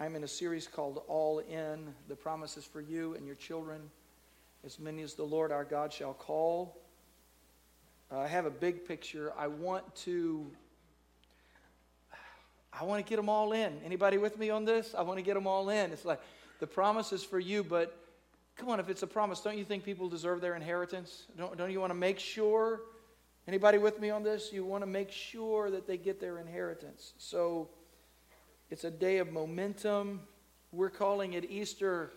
I'm in a series called All In The Promises for You and Your Children, as many as the Lord our God shall call. Uh, I have a big picture. I want to. I want to get them all in. Anybody with me on this? I want to get them all in. It's like the promise is for you, but come on, if it's a promise, don't you think people deserve their inheritance? Don't, don't you want to make sure? Anybody with me on this? You want to make sure that they get their inheritance. So it's a day of momentum. We're calling it Easter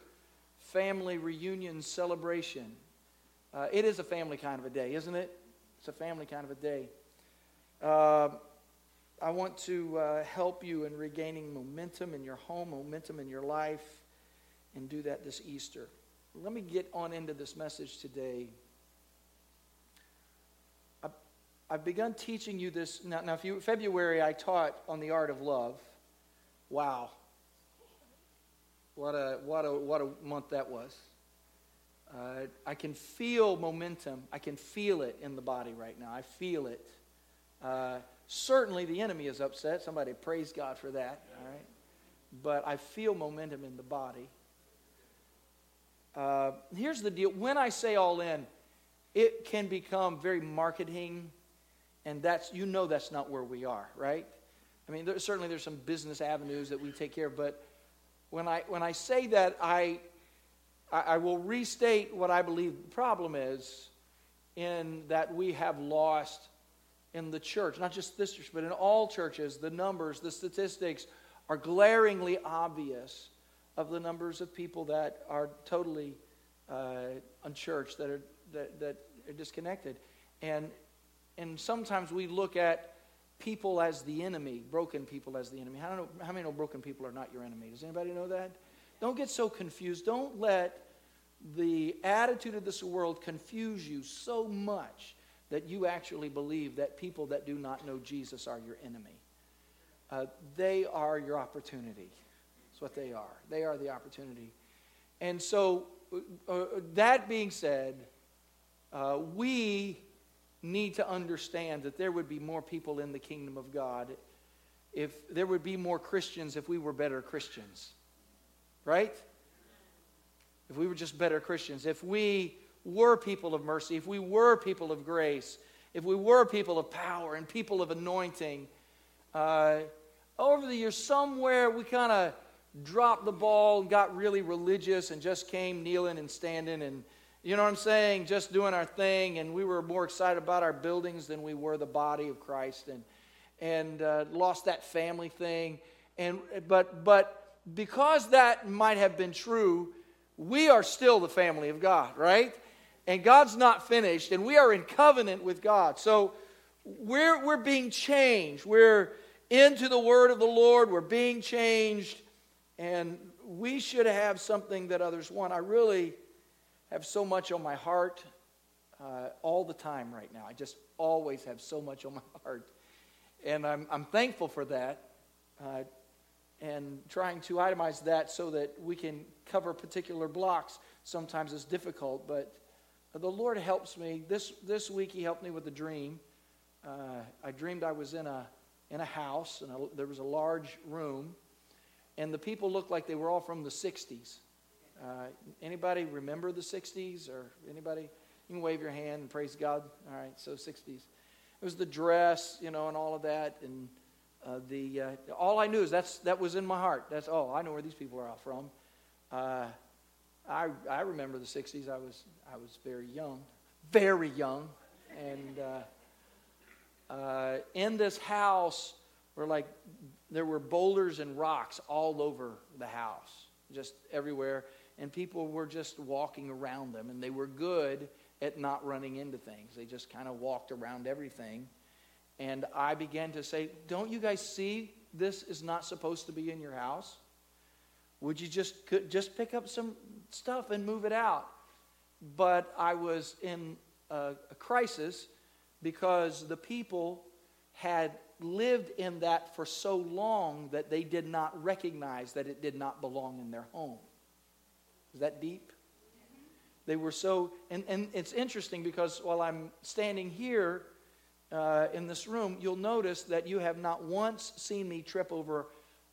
Family Reunion Celebration. Uh, it is a family kind of a day, isn't it? It's a family kind of a day. Uh, I want to uh, help you in regaining momentum in your home, momentum in your life, and do that this Easter. Let me get on into this message today. I've, begun teaching you this. Now, now February, I taught on the art of love. Wow. What a, what a, what a month that was. Uh, I can feel momentum. I can feel it in the body right now. I feel it. Uh, certainly the enemy is upset. Somebody praise God for that. All right. But I feel momentum in the body. Uh, here's the deal when I say all in, it can become very marketing, and that's, you know, that's not where we are, right? I mean, there, certainly there's some business avenues that we take care of, but when I, when I say that, I, I, will restate what I believe the problem is in that we have lost in the church, not just this church, but in all churches, the numbers, the statistics are glaringly obvious of the numbers of people that are totally uh, unchurched, that are, that, that are disconnected. And, and sometimes we look at people as the enemy, broken people as the enemy. How, know, how many know broken people are not your enemy? Does anybody know that? Don't get so confused. Don't let the attitude of this world confuse you so much that you actually believe that people that do not know Jesus are your enemy. Uh, they are your opportunity. That's what they are. They are the opportunity. And so, uh, uh that being said, uh, we need to understand that there would be more people in the kingdom of God if there would be more Christians if we were better Christians. Right? If we were just better Christians. If we were people of mercy, if we were people of grace, if we were people of power and people of anointing. Uh, over the years, somewhere we kind of dropped the ball and got really religious and just came kneeling and standing and you know what I'm saying? Just doing our thing, and we were more excited about our buildings than we were the body of Christ, and and uh, lost that family thing. And but but because that might have been true, we are still the family of God, right? And God's not finished, and we are in covenant with God. So we're we're being changed. We're into the word of the Lord. We're being changed, and we should have something that others want. I really have so much on my heart uh, all the time right now. I just always have so much on my heart. And I'm, I'm thankful for that uh, and trying to itemize that so that we can cover particular blocks sometimes is difficult. But the Lord helps me. This, this week, He helped me with a dream. Uh, I dreamed I was in a, in a house, and a, there was a large room, and the people looked like they were all from the 60s. Uh, anybody remember the 60s or anybody? You can wave your hand and praise God. All right, so 60s. It was the dress, you know, and all of that. And uh, the uh, all I knew is that's that was in my heart. That's oh, I know where these people are from. Uh, I I remember the 60s. I was I was very young, very young, and uh, uh, in this house were like there were boulders and rocks all over the house, just everywhere and people were just walking around them, and they were good at not running into things. They just kind of walked around everything. And I began to say, Don't you guys see this is not supposed to be in your house? Would you just, could, just pick up some stuff and move it out? But I was in a, a crisis because the people had lived in that for so long that they did not recognize that it did not belong in their home. Is that deep? They were so, and, and it's interesting because while I'm standing here uh, in this room, you'll notice that you have not once seen me trip over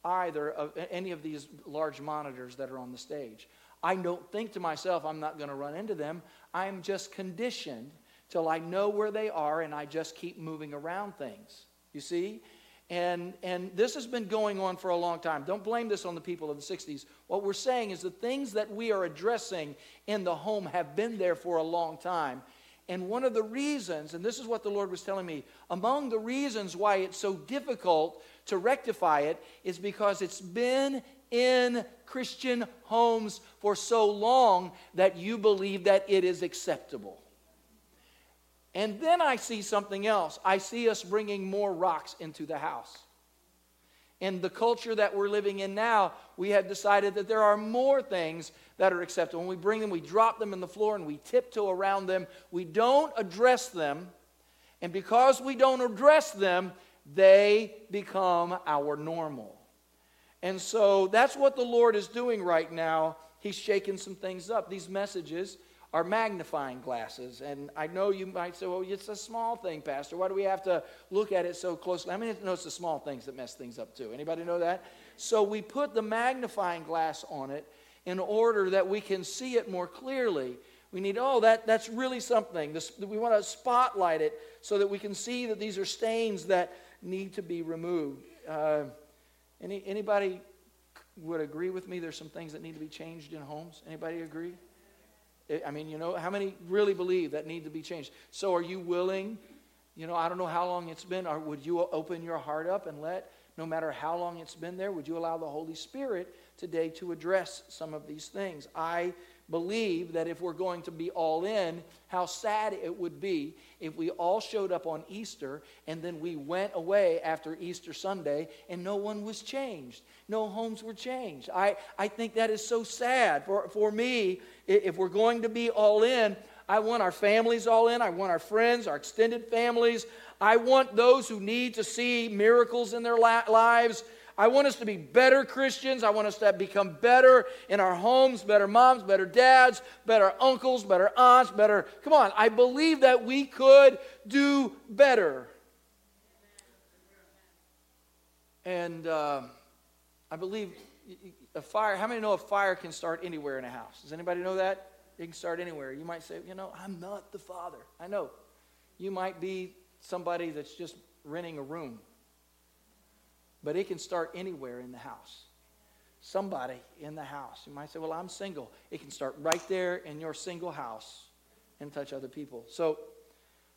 either of any of these large monitors that are on the stage. I don't think to myself, I'm not going to run into them. I'm just conditioned till I know where they are and I just keep moving around things. You see? And, and this has been going on for a long time. Don't blame this on the people of the 60s. What we're saying is the things that we are addressing in the home have been there for a long time. And one of the reasons, and this is what the Lord was telling me, among the reasons why it's so difficult to rectify it is because it's been in Christian homes for so long that you believe that it is acceptable. And then I see something else. I see us bringing more rocks into the house. In the culture that we're living in now, we have decided that there are more things that are acceptable. When we bring them, we drop them in the floor and we tiptoe around them. We don't address them. And because we don't address them, they become our normal. And so that's what the Lord is doing right now. He's shaking some things up. These messages are magnifying glasses. And I know you might say, well, it's a small thing, Pastor. Why do we have to look at it so closely? I mean, know it's the small things that mess things up too. Anybody know that? So we put the magnifying glass on it in order that we can see it more clearly. We need, oh, that, that's really something. This, we want to spotlight it so that we can see that these are stains that need to be removed. Uh, any, anybody would agree with me there's some things that need to be changed in homes? Anybody agree? I mean, you know, how many really believe that need to be changed? So are you willing? You know, I don't know how long it's been. Or would you open your heart up and let, no matter how long it's been there, would you allow the Holy Spirit today to address some of these things? I believe that if we're going to be all in, how sad it would be if we all showed up on Easter and then we went away after Easter Sunday and no one was changed. No homes were changed. I, I think that is so sad. For, for me, if we're going to be all in, I want our families all in. I want our friends, our extended families. I want those who need to see miracles in their lives I want us to be better Christians. I want us to become better in our homes, better moms, better dads, better uncles, better aunts, better. Come on, I believe that we could do better. And uh, I believe a fire, how many know a fire can start anywhere in a house? Does anybody know that? It can start anywhere. You might say, you know, I'm not the father. I know. You might be somebody that's just renting a room but it can start anywhere in the house. Somebody in the house. You might say, Well, I'm single. It can start right there in your single house and touch other people. So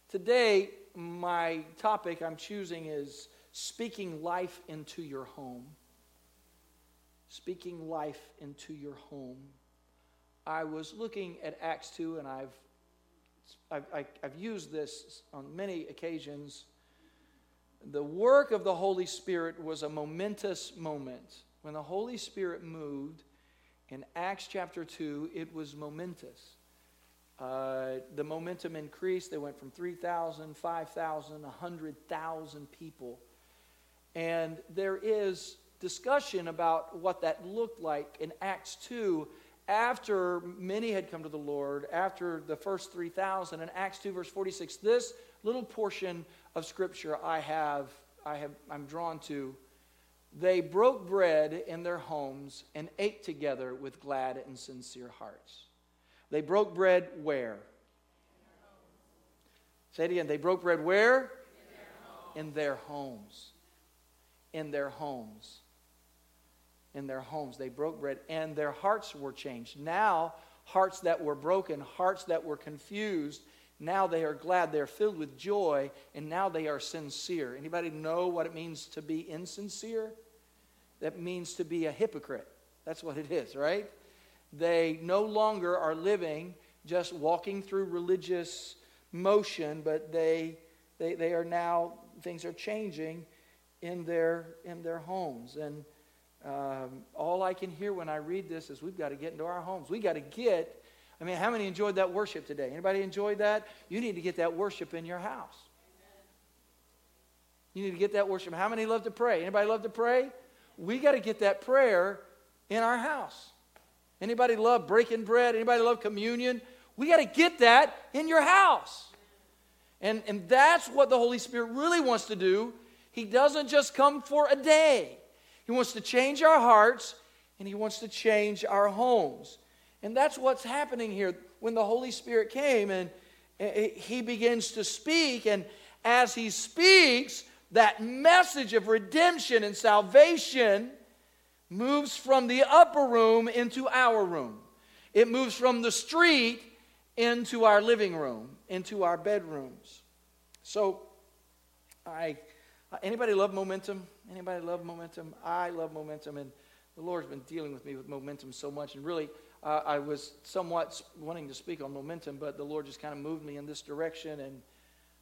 today, my topic I'm choosing is speaking life into your home. Speaking life into your home. I was looking at Acts 2, and I've, I've, I've used this on many occasions the work of the Holy Spirit was a momentous moment. When the Holy Spirit moved in Acts chapter 2, it was momentous. Uh, the momentum increased. They went from 3,000, 5,000, 100,000 people. And there is discussion about what that looked like in Acts 2 after many had come to the Lord, after the first 3,000. In Acts 2, verse 46, this little portion of Scripture I have, I have, I'm drawn to. They broke bread in their homes and ate together with glad and sincere hearts. They broke bread where? Say it again. They broke bread where? In their homes. In their homes. In their homes. They broke bread and their hearts were changed. Now, hearts that were broken, hearts that were confused, now they are glad, they're filled with joy, and now they are sincere. Anybody know what it means to be insincere? That means to be a hypocrite. That's what it is, right? They no longer are living just walking through religious motion, but they, they, they are now, things are changing in their, in their homes. And um, all I can hear when I read this is we've got to get into our homes. We've got to get I mean, how many enjoyed that worship today? Anybody enjoyed that? You need to get that worship in your house. You need to get that worship. How many love to pray? Anybody love to pray? We got to get that prayer in our house. Anybody love breaking bread? Anybody love communion? We got to get that in your house. And, and that's what the Holy Spirit really wants to do. He doesn't just come for a day. He wants to change our hearts and He wants to change our homes. And that's what's happening here when the Holy Spirit came and eh, eh, He begins to speak. And as He speaks, that message of redemption and salvation moves from the upper room into our room. It moves from the street into our living room, into our bedrooms. So, I anybody love momentum? Anybody love momentum? I love momentum, and the Lord's been dealing with me with momentum so much. And really, uh, I was somewhat wanting to speak on momentum, but the Lord just kind of moved me in this direction. And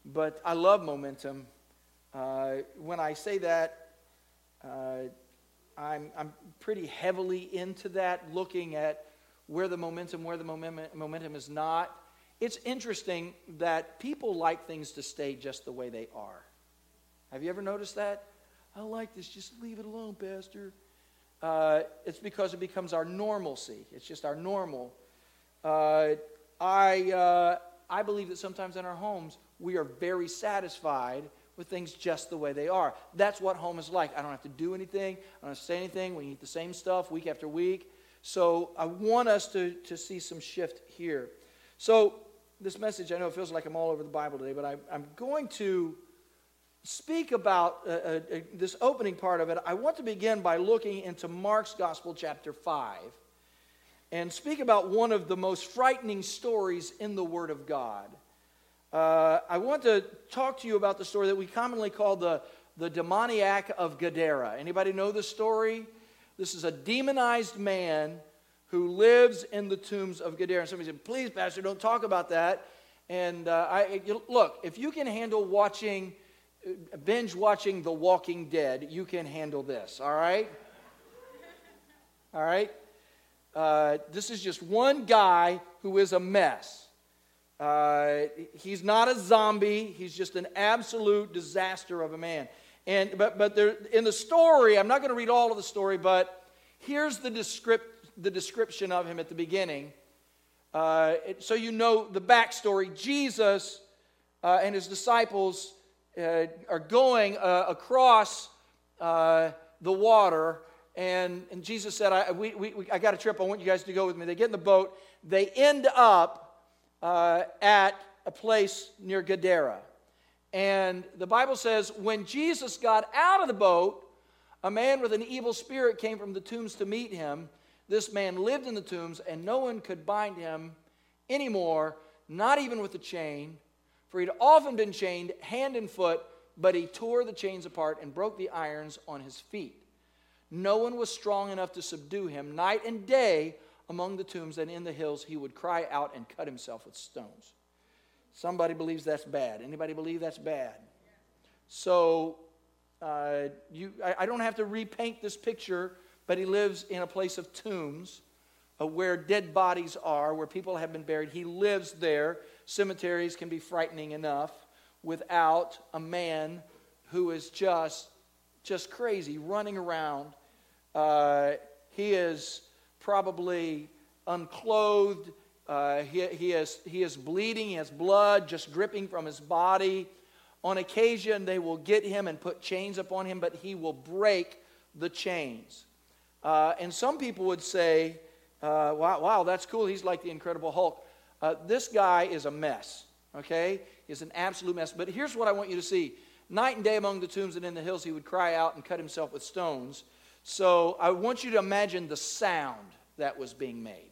but I love momentum. Uh, when I say that, uh, I'm, I'm pretty heavily into that, looking at where the momentum, where the momentum, momentum is not. It's interesting that people like things to stay just the way they are. Have you ever noticed that? I like this, just leave it alone, Pastor. Uh, it's because it becomes our normalcy. It's just our normal. Uh, I, uh, I believe that sometimes in our homes, we are very satisfied with things just the way they are. That's what home is like. I don't have to do anything, I don't have to say anything. We eat the same stuff week after week. So I want us to, to see some shift here. So, this message, I know it feels like I'm all over the Bible today, but I, I'm going to speak about uh, uh, uh, this opening part of it. I want to begin by looking into Mark's Gospel, chapter 5, and speak about one of the most frightening stories in the Word of God. Uh, I want to talk to you about the story that we commonly call the, the demoniac of Gadara. Anybody know the story? This is a demonized man who lives in the tombs of Gadara. And somebody said, please, Pastor, don't talk about that. And uh, I, look, if you can handle watching, binge watching The Walking Dead, you can handle this, all right? All right? Uh, this is just one guy who is a mess. Uh, he's not a zombie, he's just an absolute disaster of a man. And, but but there, in the story, I'm not going to read all of the story, but here's the, descript, the description of him at the beginning. Uh, it, so you know the backstory. Jesus uh, and his disciples uh, are going uh, across uh, the water, and, and Jesus said, I, we, we, I got a trip. I want you guys to go with me. They get in the boat. They end up at a place near Gadara. And the Bible says, when Jesus got out of the boat, a man with an evil spirit came from the tombs to meet him. This man lived in the tombs, and no one could bind him anymore, not even with a chain, for he'd often been chained hand and foot, but he tore the chains apart and broke the irons on his feet. No one was strong enough to subdue him. Night and day among the tombs and in the hills, he would cry out and cut himself with stones. Somebody believes that's bad. Anybody believe that's bad? So uh, you, I, I, don't have to repaint this picture, but he lives in a place of tombs uh, where dead bodies are, where people have been buried. He lives there. Cemeteries can be frightening enough without a man who is just, just crazy, running around. Uh, he is probably unclothed uh, he, he, is, he is bleeding, he has blood just dripping from his body. On occasion, they will get him and put chains upon him, but he will break the chains. Uh, and some people would say, uh, wow, wow, that's cool. He's like the Incredible Hulk. Uh, this guy is a mess, okay? He's an absolute mess. But here's what I want you to see night and day among the tombs and in the hills, he would cry out and cut himself with stones. So I want you to imagine the sound that was being made.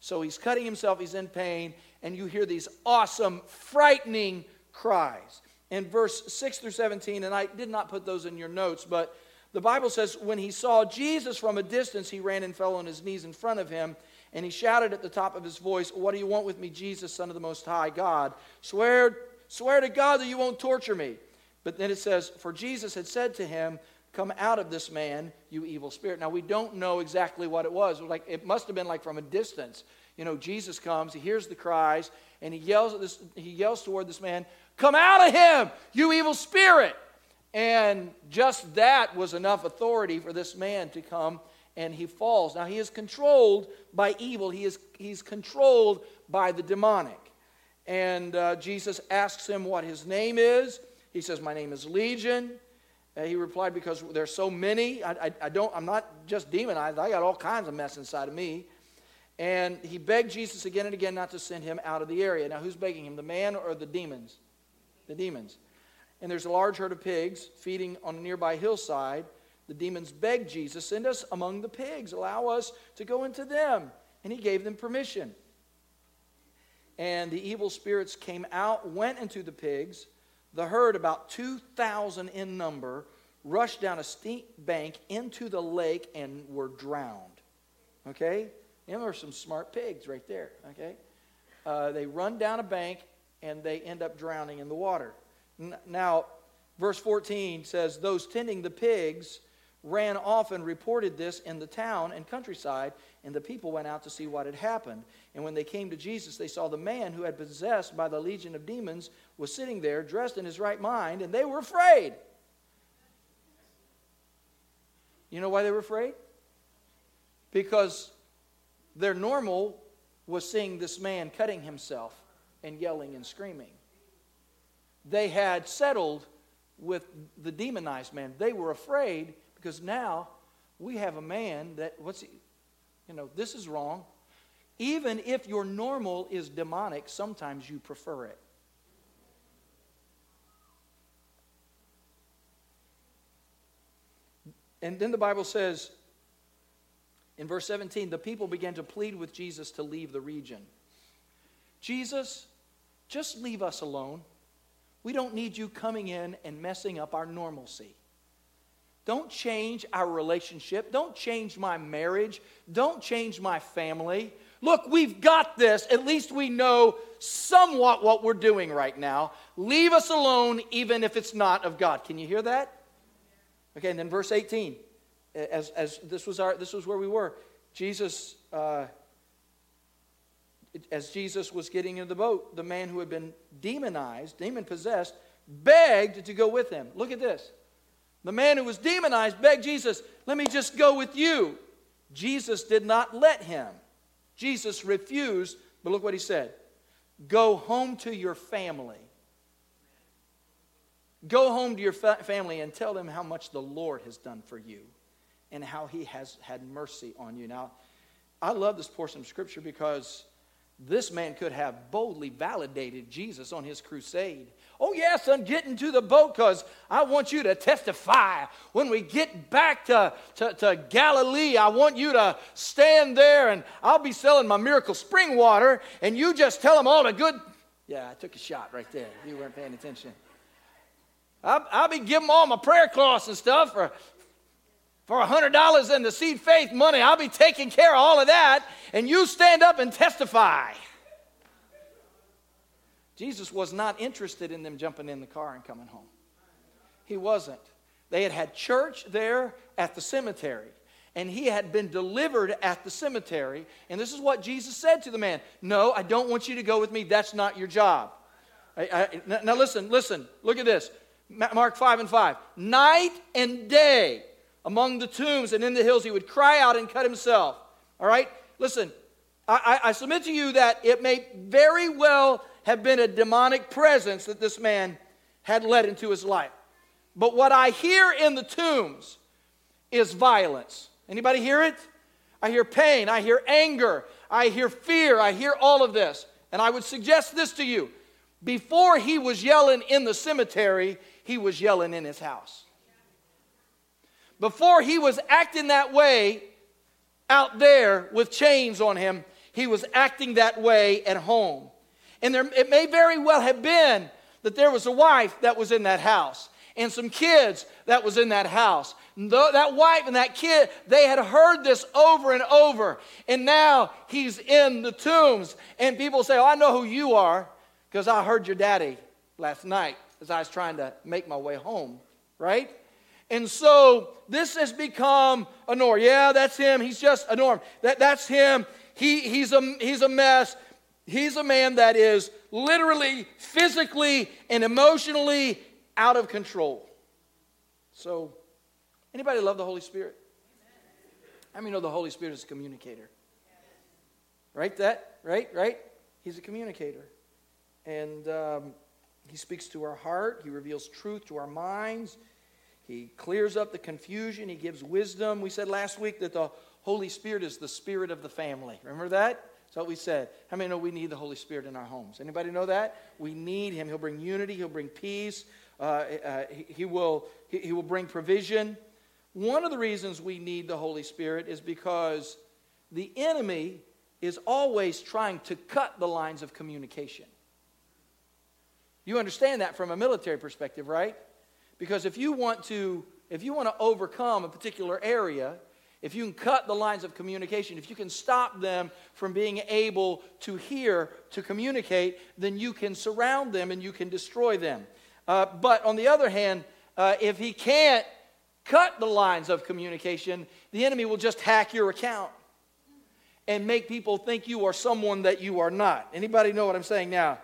So he's cutting himself, he's in pain, and you hear these awesome, frightening cries. In verse 6 through 17, and I did not put those in your notes, but the Bible says, when he saw Jesus from a distance, he ran and fell on his knees in front of him, and he shouted at the top of his voice, What do you want with me, Jesus, Son of the Most High God? Swear, swear to God that you won't torture me. But then it says, For Jesus had said to him, Come out of this man, you evil spirit. Now, we don't know exactly what it was. Like, it must have been like from a distance. You know, Jesus comes, he hears the cries, and he yells, at this, he yells toward this man, Come out of him, you evil spirit. And just that was enough authority for this man to come, and he falls. Now, he is controlled by evil, he is, he's controlled by the demonic. And uh, Jesus asks him what his name is. He says, My name is Legion Uh, he replied, Because there's so many. I, I, I, don't, I'm not just demonized. I got all kinds of mess inside of me. And he begged Jesus again and again not to send him out of the area. Now, who's begging him, the man or the demons? The demons. And there's a large herd of pigs feeding on a nearby hillside. The demons begged Jesus, Send us among the pigs, allow us to go into them. And he gave them permission. And the evil spirits came out, went into the pigs the herd, about 2,000 in number, rushed down a steep bank into the lake and were drowned. Okay? There are some smart pigs right there. Okay? Uh, they run down a bank and they end up drowning in the water. N- now, verse 14 says, Those tending the pigs ran off and reported this in the town and countryside, and the people went out to see what had happened. And when they came to Jesus, they saw the man who had possessed by the legion of demons was sitting there, dressed in his right mind, and they were afraid. You know why they were afraid? Because their normal was seeing this man cutting himself and yelling and screaming. They had settled with the demonized man. They were afraid because now we have a man that, what's he, you know, this is wrong. Even if your normal is demonic, sometimes you prefer it. And then the Bible says in verse 17, the people began to plead with Jesus to leave the region. Jesus, just leave us alone. We don't need you coming in and messing up our normalcy. Don't change our relationship. Don't change my marriage. Don't change my family. Look, we've got this. At least we know somewhat what we're doing right now. Leave us alone, even if it's not of God. Can you hear that? Okay, and then verse 18. As, as this, was our, this was where we were. Jesus, uh, as Jesus was getting into the boat, the man who had been demonized, demon possessed, begged to go with him. Look at this. The man who was demonized begged Jesus, Let me just go with you. Jesus did not let him. Jesus refused, but look what he said Go home to your family. Go home to your fa- family and tell them how much the Lord has done for you and how he has had mercy on you. Now, I love this portion of scripture because this man could have boldly validated Jesus on his crusade. Oh, yes, I'm getting to the boat because I want you to testify. When we get back to, to, to, Galilee, I want you to stand there and I'll be selling my miracle spring water and you just tell them all the good. Yeah, I took a shot right there. You weren't paying attention. I'll, I'll be giving all my prayer cloths and stuff for, for $100 in the seed faith money. I'll be taking care of all of that and you stand up and testify. Jesus was not interested in them jumping in the car and coming home. He wasn't. They had had church there at the cemetery, and he had been delivered at the cemetery. And this is what Jesus said to the man No, I don't want you to go with me. That's not your job. I, I, now, listen, listen, look at this. Mark 5 and 5. Night and day among the tombs and in the hills, he would cry out and cut himself. All right? Listen, I, I submit to you that it may very well have been a demonic presence that this man had led into his life. But what I hear in the tombs is violence. Anybody hear it? I hear pain, I hear anger, I hear fear, I hear all of this. And I would suggest this to you. Before he was yelling in the cemetery, he was yelling in his house. Before he was acting that way out there with chains on him, he was acting that way at home. And there, it may very well have been that there was a wife that was in that house and some kids that was in that house. That wife and that kid, they had heard this over and over. And now he's in the tombs. And people say, Oh, I know who you are because I heard your daddy last night as I was trying to make my way home, right? And so this has become a norm. Yeah, that's him. He's just a norm. That, that's him. He, he's, a, he's a mess. He's a man that is literally, physically, and emotionally out of control. So, anybody love the Holy Spirit? How many know the Holy Spirit is a communicator? Right? That, right? Right? He's a communicator. And um, he speaks to our heart, he reveals truth to our minds. He clears up the confusion. He gives wisdom. We said last week that the Holy Spirit is the spirit of the family. Remember that? That's what we said. How many know we need the Holy Spirit in our homes? Anybody know that? We need Him. He'll bring unity. He'll bring peace. Uh, uh, he, he, will, he, he will bring provision. One of the reasons we need the Holy Spirit is because the enemy is always trying to cut the lines of communication. You understand that from a military perspective, right? Because if you want to if you want to overcome a particular area, if you can cut the lines of communication, if you can stop them from being able to hear, to communicate, then you can surround them and you can destroy them. Uh, but on the other hand, uh, if he can't cut the lines of communication, the enemy will just hack your account and make people think you are someone that you are not. Anybody know what I'm saying now?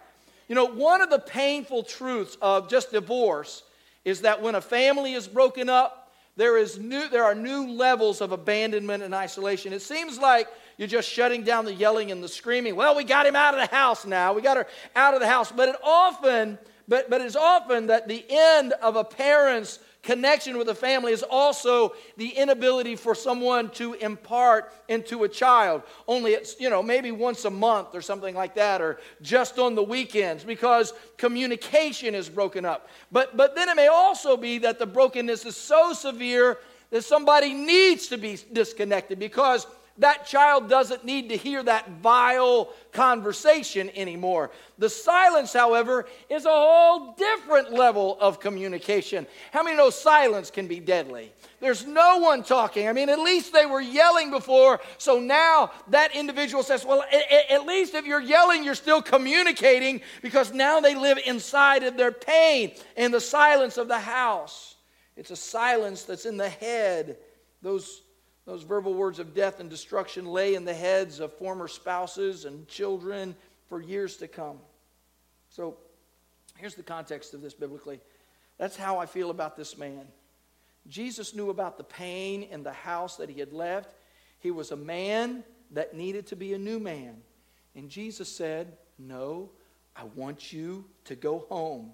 You know, one of the painful truths of just divorce is that when a family is broken up, there, is new, there are new levels of abandonment and isolation. It seems like you're just shutting down the yelling and the screaming. Well, we got him out of the house now. We got her out of the house. But it often, but, but it's often that the end of a parent's connection with a family is also the inability for someone to impart into a child. Only it's, you know, maybe once a month or something like that, or just on the weekends because communication is broken up. But, but then it may also be that the brokenness is so severe that somebody needs to be disconnected because that child doesn't need to hear that vile conversation anymore. The silence, however, is a whole different level of communication. How many know silence can be deadly? There's no one talking. I mean, at least they were yelling before, so now that individual says, Well, at least if you're yelling, you're still communicating because now they live inside of their pain in the silence of the house. It's a silence that's in the head. Those those verbal words of death and destruction lay in the heads of former spouses and children for years to come. So, here's the context of this biblically. That's how I feel about this man. Jesus knew about the pain in the house that he had left. He was a man that needed to be a new man. And Jesus said, No, I want you to go home.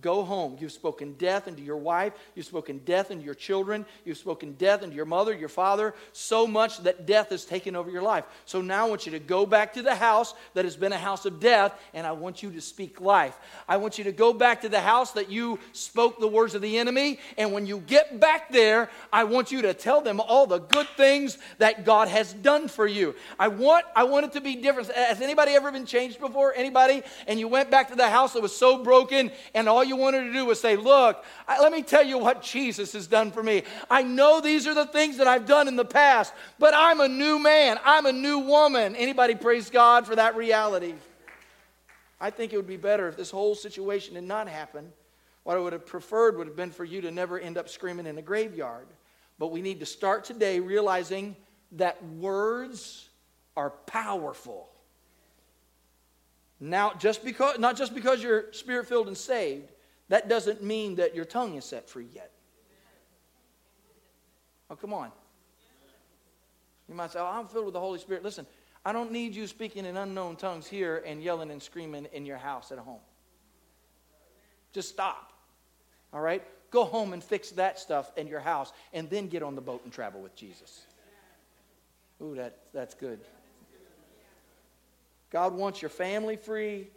Go home. You've spoken death into your wife. You've spoken death into your children. You've spoken death into your mother, your father, so much that death has taken over your life. So now I want you to go back to the house that has been a house of death, and I want you to speak life. I want you to go back to the house that you spoke the words of the enemy, and when you get back there, I want you to tell them all the good things that God has done for you. I want, I want it to be different. Has anybody ever been changed before? Anybody? And you went back to the house that was so broken, and all you wanted to do was say, Look, I, let me tell you what Jesus has done for me. I know these are the things that I've done in the past, but I'm a new man. I'm a new woman. Anybody praise God for that reality? I think it would be better if this whole situation did not happen. What I would have preferred would have been for you to never end up screaming in a graveyard. But we need to start today realizing that words are powerful. Now, just because, not just because you're spirit filled and saved, that doesn't mean that your tongue is set free yet. Oh, come on. You might say, Oh, I'm filled with the Holy Spirit. Listen, I don't need you speaking in unknown tongues here and yelling and screaming in your house at home. Just stop. All right? Go home and fix that stuff in your house and then get on the boat and travel with Jesus. Ooh, that, that's good. God wants your family free.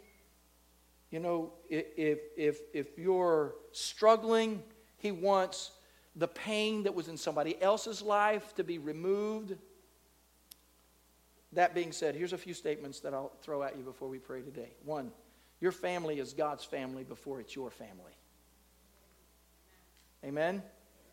You know, if, if, if you're struggling, He wants the pain that was in somebody else's life to be removed. That being said, here's a few statements that I'll throw at you before we pray today. One, your family is God's family before it's your family. Amen?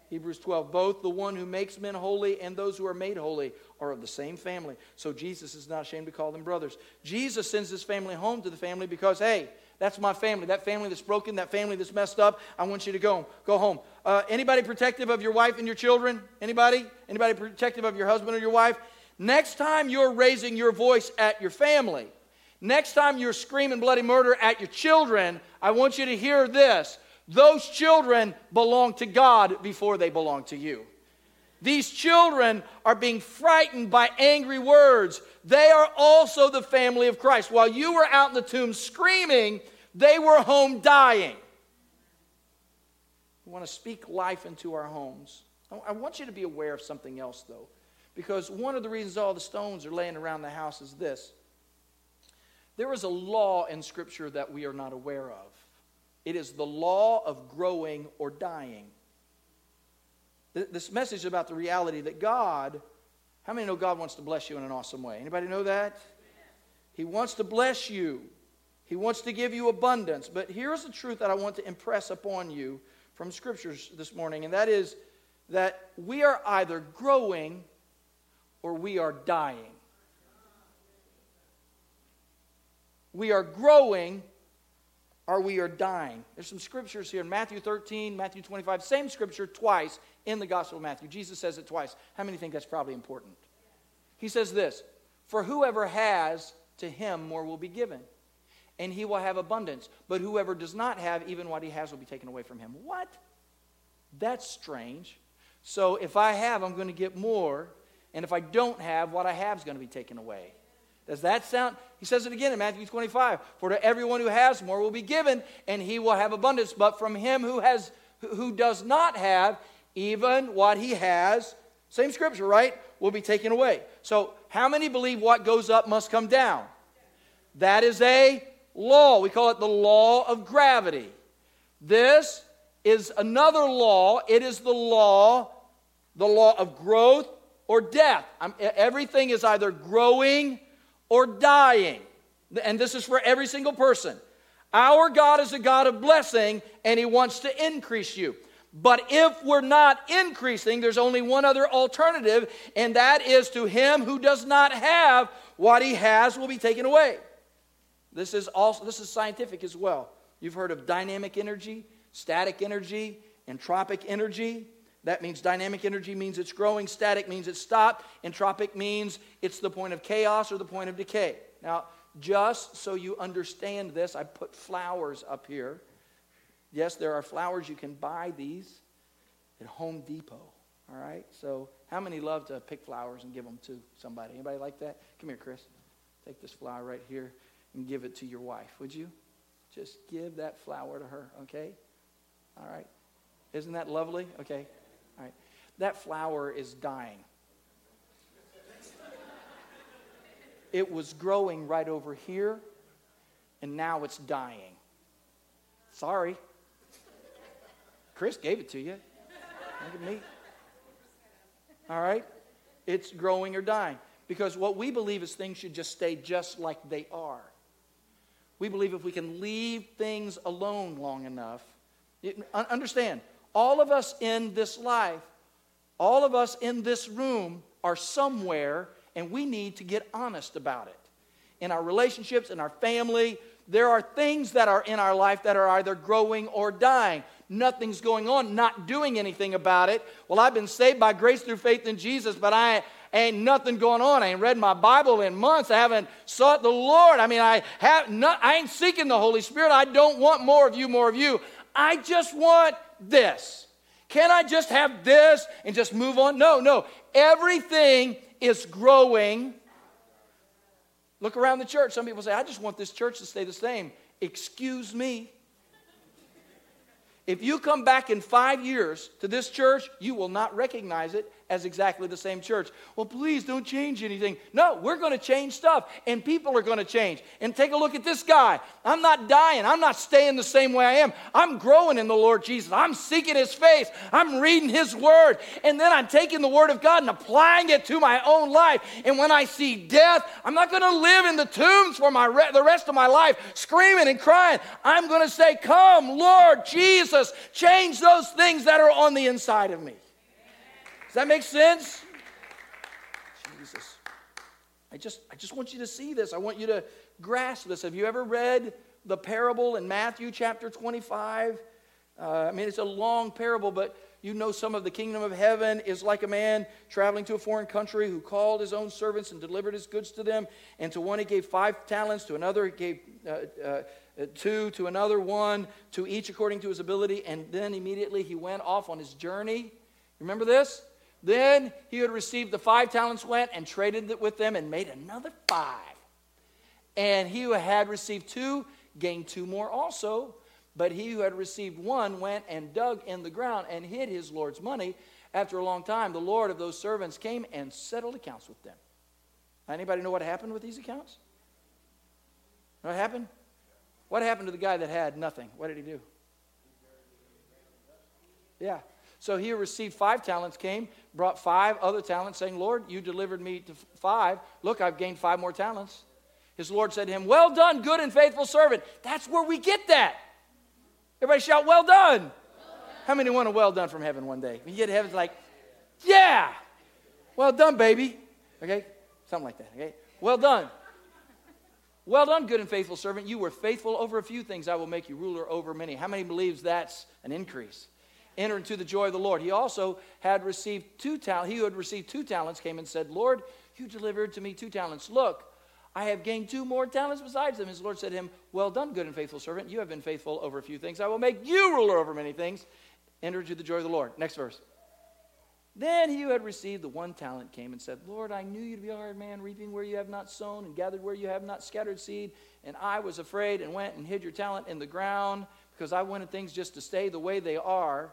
Hebrews 12, both the one who makes men holy and those who are made holy are of the same family. So Jesus is not ashamed to call them brothers. Jesus sends his family home to the family because, hey, that's my family. That family that's broken, that family that's messed up. I want you to go, go home. Uh, anybody protective of your wife and your children? Anybody? Anybody protective of your husband or your wife? Next time you're raising your voice at your family, next time you're screaming bloody murder at your children, I want you to hear this. Those children belong to God before they belong to you. These children are being frightened by angry words. They are also the family of Christ. While you were out in the tomb screaming, they were home dying. We want to speak life into our homes. I want you to be aware of something else, though, because one of the reasons all the stones are laying around the house is this. There is a law in Scripture that we are not aware of. It is the law of growing or dying. This message about the reality that God, how many know God wants to bless you in an awesome way? Anybody know that? He wants to bless you. He wants to give you abundance. But here's the truth that I want to impress upon you from scriptures this morning, and that is that we are either growing or we are dying. We are growing or we are dying. There's some scriptures here in Matthew 13, Matthew 25, same scripture twice in the Gospel of Matthew. Jesus says it twice. How many think that's probably important? He says this For whoever has, to him more will be given, and he will have abundance. But whoever does not have, even what he has will be taken away from him. What? That's strange. So if I have, I'm going to get more. And if I don't have, what I have is going to be taken away. Does that sound? He says it again in Matthew 25. For to everyone who has more will be given, and he will have abundance. But from him who has who does not have, even what he has, same scripture, right? Will be taken away. So how many believe what goes up must come down? That is a law. We call it the law of gravity. This is another law. It is the law, the law of growth or death. I'm, everything is either growing or dying. And this is for every single person. Our God is a God of blessing, and He wants to increase you. But if we're not increasing, there's only one other alternative, and that is to him who does not have what he has will be taken away. This is also this is scientific as well. You've heard of dynamic energy, static energy, entropic energy. That means dynamic energy means it's growing, static means it's stopped, entropic means it's the point of chaos or the point of decay. Now, just so you understand this, I put flowers up here. Yes, there are flowers. You can buy these at Home Depot. All right? So, how many love to pick flowers and give them to somebody? Anybody like that? Come here, Chris. Take this flower right here and give it to your wife, would you? Just give that flower to her, okay? All right. Isn't that lovely? Okay. All right. That flower is dying. It was growing right over here, and now it's dying. Sorry. Chris gave it to you. Look at me. All right? It's growing or dying. Because what we believe is things should just stay just like they are. We believe if we can leave things alone long enough, understand, all of us in this life, all of us in this room are somewhere, and we need to get honest about it. In our relationships, in our family, there are things that are in our life that are either growing or dying nothing's going on, not doing anything about it. Well, I've been saved by grace through faith in Jesus, but I ain't nothing going on. I ain't read my Bible in months. I haven't sought the Lord. I mean, I have not, I ain't seeking the Holy Spirit. I don't want more of you, more of you. I just want this. Can I just have this and just move on? No, no. Everything is growing. Look around the church. Some people say, I just want this church to stay the same. Excuse me. If you come back in five years to this church, you will not recognize it as exactly the same church. Well, please don't change anything. No, we're going to change stuff, and people are going to change. And take a look at this guy. I'm not dying. I'm not staying the same way I am. I'm growing in the Lord Jesus. I'm seeking His face. I'm reading His Word. And then I'm taking the Word of God and applying it to my own life. And when I see death, I'm not going to live in the tombs for my re- the rest of my life, screaming and crying. I'm going to say, Come, Lord Jesus, change those things that are on the inside of me. Does that make sense? Jesus. I just, I just want you to see this. I want you to grasp this. Have you ever read the parable in Matthew chapter 25? Uh, I mean, it's a long parable, but you know some of the kingdom of heaven is like a man traveling to a foreign country who called his own servants and delivered his goods to them. And to one he gave five talents, to another he gave uh, uh, two, to another one, to each according to his ability. And then immediately he went off on his journey. Remember this? Then he who had received the five talents went and traded with them and made another five. And he who had received two gained two more also. But he who had received one went and dug in the ground and hid his Lord's money. After a long time, the Lord of those servants came and settled accounts with them. Anybody know what happened with these accounts? What happened? What happened to the guy that had nothing? What did he do? Yeah. So he received five talents, came, brought five other talents, saying, Lord, you delivered me to five. Look, I've gained five more talents. His Lord said to him, Well done, good and faithful servant. That's where we get that. Everybody shout, Well done. How many want a well done from heaven one day? When you get to heaven, it's like, Yeah, well done, baby. Okay? Something like that. Okay? Well done. Well done, good and faithful servant. You were faithful over a few things. I will make you ruler over many. How many believes that's an increase? Enter into the joy of the Lord. He also had received two talents. He who had received two talents came and said, Lord, you delivered to me two talents. Look, I have gained two more talents besides them. His Lord said to him, Well done, good and faithful servant. You have been faithful over a few things. I will make you ruler over many things. Enter into the joy of the Lord. Next verse. Then he who had received the one talent came and said, Lord, I knew you to be a hard man, reaping where you have not sown and gathered where you have not scattered seed. And I was afraid and went and hid your talent in the ground because I wanted things just to stay the way they are.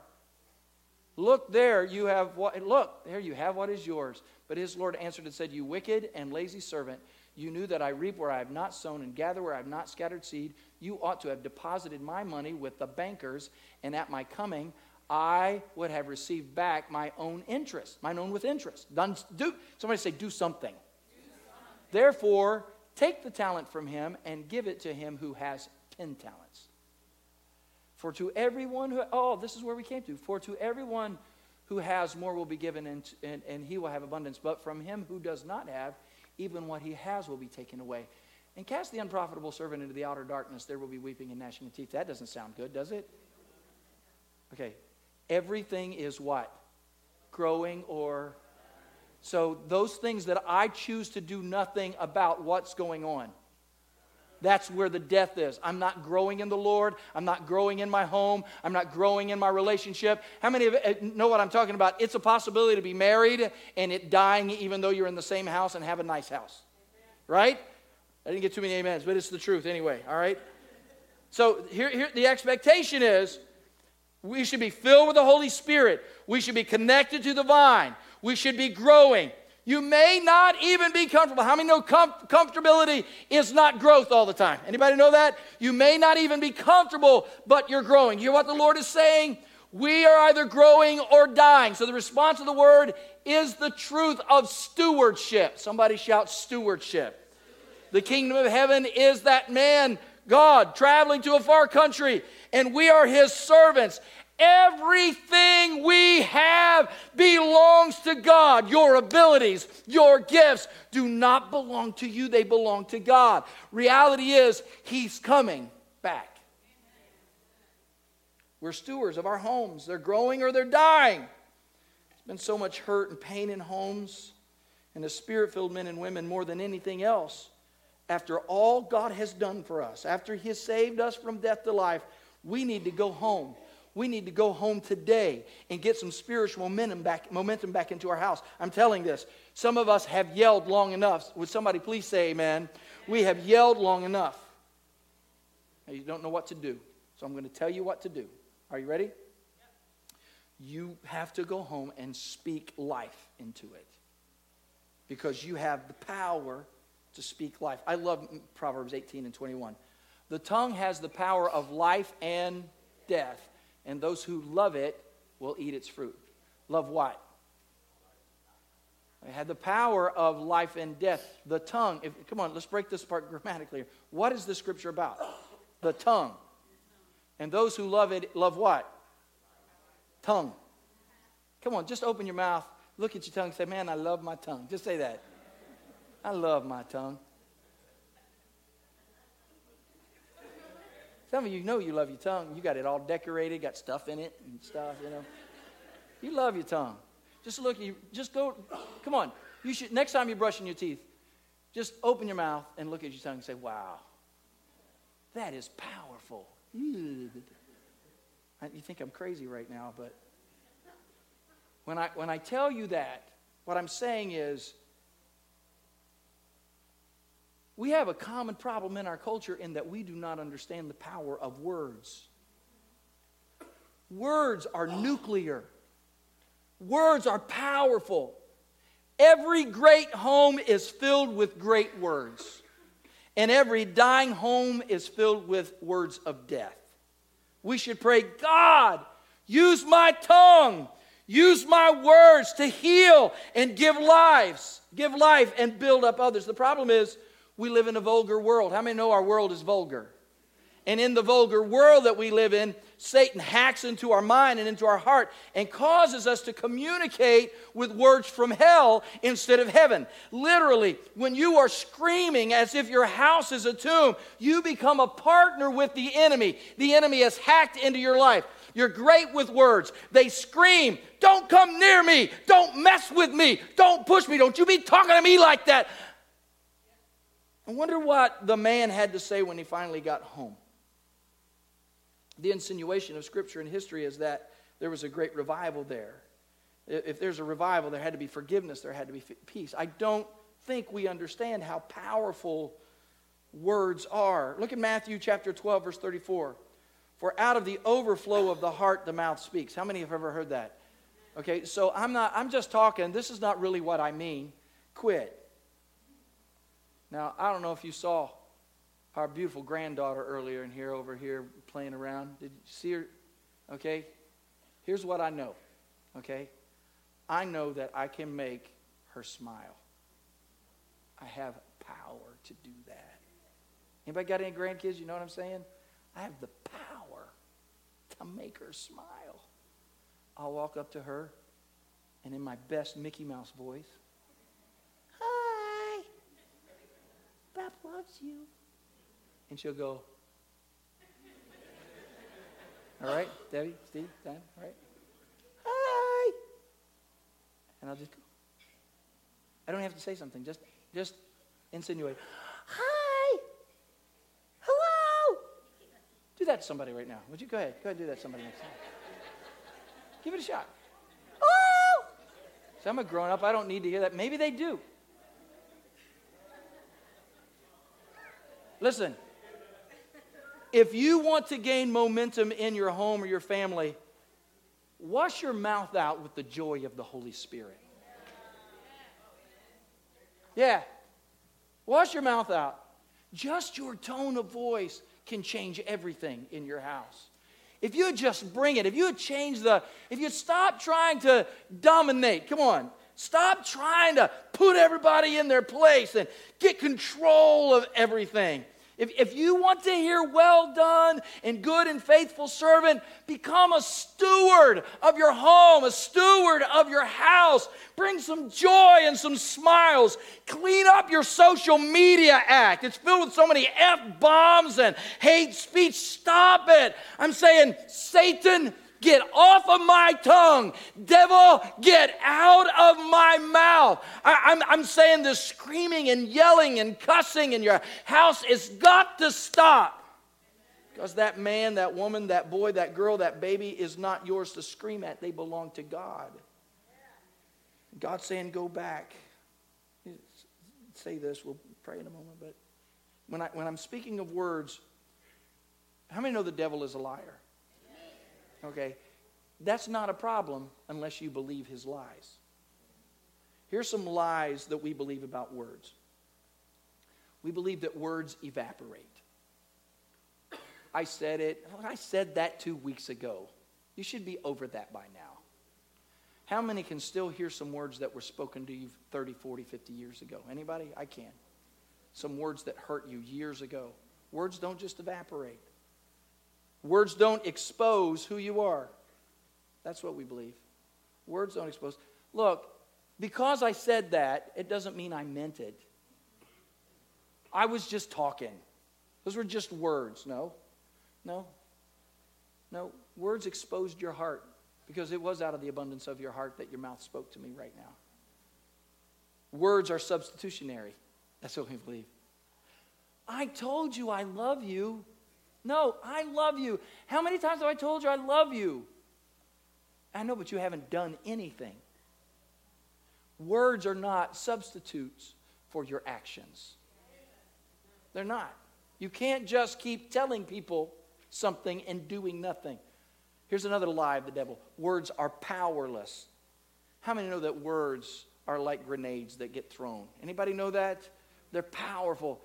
Look there, you have what, look, there you have what is yours. But his Lord answered and said, You wicked and lazy servant, you knew that I reap where I have not sown and gather where I have not scattered seed. You ought to have deposited my money with the bankers, and at my coming, I would have received back my own interest, mine own with interest. Done, do, somebody say, do something. do something. Therefore, take the talent from him and give it to him who has ten talents. For to everyone who, oh, this is where we came to. For to everyone who has more will be given, and, and, and he will have abundance. But from him who does not have, even what he has will be taken away. And cast the unprofitable servant into the outer darkness. There will be weeping and gnashing of teeth. That doesn't sound good, does it? Okay, Everything is what? Growing or. So, those things that I choose to do nothing about what's going on. That's where the death is. I'm not growing in the Lord. I'm not growing in my home. I'm not growing in my relationship. How many of you know what I'm talking about? It's a possibility to be married and it dying even though you're in the same house and have a nice house. Right? I didn't get too many amens, but it's the truth anyway, all right? So here, here the expectation is we should be filled with the Holy Spirit. We should be connected to the vine. We should be growing. You may not even be comfortable. How many know com- comfortability is not growth all the time? Anybody know that? You may not even be comfortable, but you're growing. You hear what the Lord is saying? We are either growing or dying. So the response of the word is the truth of stewardship. Somebody shout stewardship. The kingdom of heaven is that man, God, traveling to a far country, and we are his servants. Everything we have belongs to God. Your abilities, your gifts do not belong to you, they belong to God. Reality is, He's coming back. We're stewards of our homes. They're growing or they're dying. There's been so much hurt and pain in homes and the spirit filled men and women more than anything else. After all God has done for us, after He has saved us from death to life, we need to go home we need to go home today and get some spiritual momentum back, momentum back into our house. I'm telling this. Some of us have yelled long enough. Would somebody please say amen? We have yelled long enough. Now, you don't know what to do. So I'm going to tell you what to do. Are you ready? You have to go home and speak life into it. Because you have the power to speak life. I love Proverbs 18 and 21. The tongue has the power of life and death and those who love it will eat its fruit. Love what? It had the power of life and death. The tongue. If, come on, let's break this part grammatically. What is the scripture about? The tongue. And those who love it love what? Tongue. Come on, just open your mouth, look at your tongue, say, Man, I love my tongue. Just say that. I love my tongue. Some of you know you love your tongue. You got it all decorated, got stuff in it and stuff, you know. You love your tongue. Just look, you just go, come on. You should next time you're brushing your teeth, just open your mouth and look at your tongue and say, Wow, that is powerful. You think I'm crazy right now, but when I when I tell you that, what I'm saying is we have a common problem in our culture in that we do not understand the power of words. Words are nuclear, words are powerful. Every great home is filled with great words, and every dying home is filled with words of death. We should pray, God, use my tongue, use my words to heal and give lives, give life and build up others. The problem is, we live in a vulgar world. How many know our world is vulgar? And in the vulgar world that we live in, Satan hacks into our mind and into our heart and causes us to communicate with words from hell instead of heaven. Literally, when you are screaming as if your house is a tomb, you become a partner with the enemy. The enemy has hacked into your life. You're great with words. They scream, Don't come near me. Don't mess with me. Don't push me. Don't you be talking to me like that. I wonder what the man had to say when he finally got home. The insinuation of Scripture and history is that there was a great revival there. If there's a revival, there had to be forgiveness, there had to be peace. I don't think we understand how powerful words are. Look at Matthew chapter 12, verse 34. For out of the overflow of the heart, the mouth speaks. How many have ever heard that? Okay, so I'm not, I'm just talking, this is not really what I mean. Quit. Now, I don't know if you saw our beautiful granddaughter earlier in here, over here, playing around. Did you see her? Okay. Here's what I know. Okay. I know that I can make her smile. I have power to do that. Anybody got any grandkids? You know what I'm saying? I have the power to make her smile. I'll walk up to her and in my best Mickey Mouse voice, Bob loves you. And she'll go, All right, Debbie, Steve, Dan, all right? Hi. And I'll just go. I don't have to say something, just, just insinuate. Hi. Hello. Do that to somebody right now. Would you go ahead? Go ahead and do that to somebody next time. Give it a shot. Oh! So I'm a grown up. I don't need to hear that. Maybe they do. Listen, if you want to gain momentum in your home or your family, wash your mouth out with the joy of the Holy Spirit. Yeah. Wash your mouth out. Just your tone of voice can change everything in your house. If you just bring it, if you change the, if you stop trying to dominate, come on, Stop trying to put everybody in their place and get control of everything. If, if you want to hear well done and good and faithful servant, become a steward of your home, a steward of your house. Bring some joy and some smiles. Clean up your social media act. It's filled with so many F bombs and hate speech. Stop it. I'm saying, Satan, Get off of my tongue. Devil, get out of my mouth. I, am I'm, I'm saying this screaming and yelling and cussing in your house has got to stop. Because that man, that woman, that boy, that girl, that baby is not yours to scream at. They belong to God. God's saying, go back. Say this, we'll pray in a moment. But when, I, when I'm speaking of words, how many know the devil is a liar? Okay? That's not a problem unless you believe his lies. Here's some lies that we believe about words we believe that words evaporate. I said it, I said that two weeks ago. You should be over that by now. How many can still hear some words that were spoken to you 30, 40, 50 years ago? Anybody? I can. Some words that hurt you years ago. Words don't just evaporate. Words don't expose who you are. That's what we believe. Words don't expose. Look, because I said that, it doesn't mean I meant it. I was just talking. Those were just words. No, no, no. Words exposed your heart because it was out of the abundance of your heart that your mouth spoke to me right now. Words are substitutionary. That's what we believe. I told you I love you. No, I love you. How many times have I told you I love you? I know, but you haven't done anything. Words are not substitutes for your actions. They're not. You can't just keep telling people something and doing nothing. Here's another lie of the devil words are powerless. How many know that words are like grenades that get thrown? Anybody know that? They're powerful.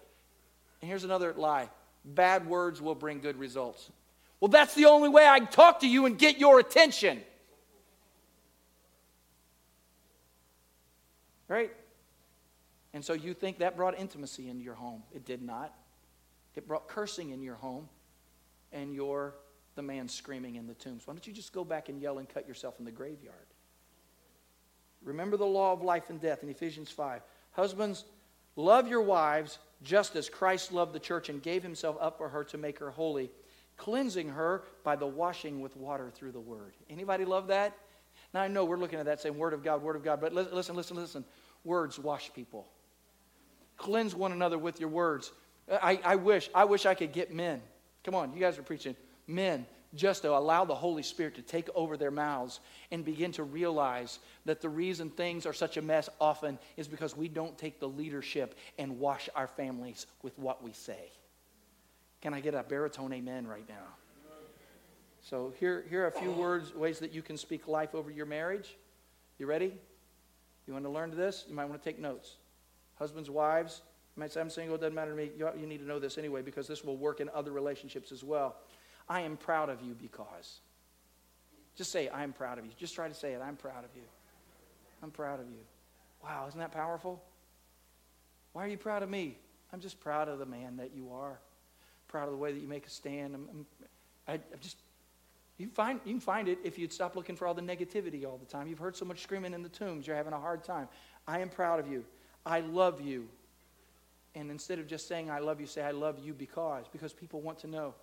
And here's another lie bad words will bring good results. Well, that's the only way I can talk to you and get your attention. Right? And so you think that brought intimacy into your home. It did not. It brought cursing in your home, and you're the man screaming in the tombs. Why don't you just go back and yell and cut yourself in the graveyard? Remember the law of life and death in Ephesians 5. Husbands, love your wives just as Christ loved the church and gave himself up for her to make her holy, cleansing her by the washing with water through the word. Anybody love that? Now I know we're looking at that saying word of God, word of God, but listen, listen, listen. Words wash people. Cleanse one another with your words. I, I wish, I wish I could get men. Come on, you guys are preaching. Men, just to allow the Holy Spirit to take over their mouths and begin to realize that the reason things are such a mess often is because we don't take the leadership and wash our families with what we say. Can I get a baritone amen right now? So, here, here are a few words, ways that you can speak life over your marriage. You ready? You want to learn this? You might want to take notes. Husbands, wives, you might say, I'm single, it doesn't matter to me. You, you need to know this anyway because this will work in other relationships as well. I am proud of you because. Just say, I'm proud of you. Just try to say it. I'm proud of you. I'm proud of you. Wow, isn't that powerful? Why are you proud of me? I'm just proud of the man that you are. Proud of the way that you make a stand. I'm, I'm, I, I just, you, find, you can find it if you'd stop looking for all the negativity all the time. You've heard so much screaming in the tombs, you're having a hard time. I am proud of you. I love you. And instead of just saying, I love you, say, I love you because, because people want to know.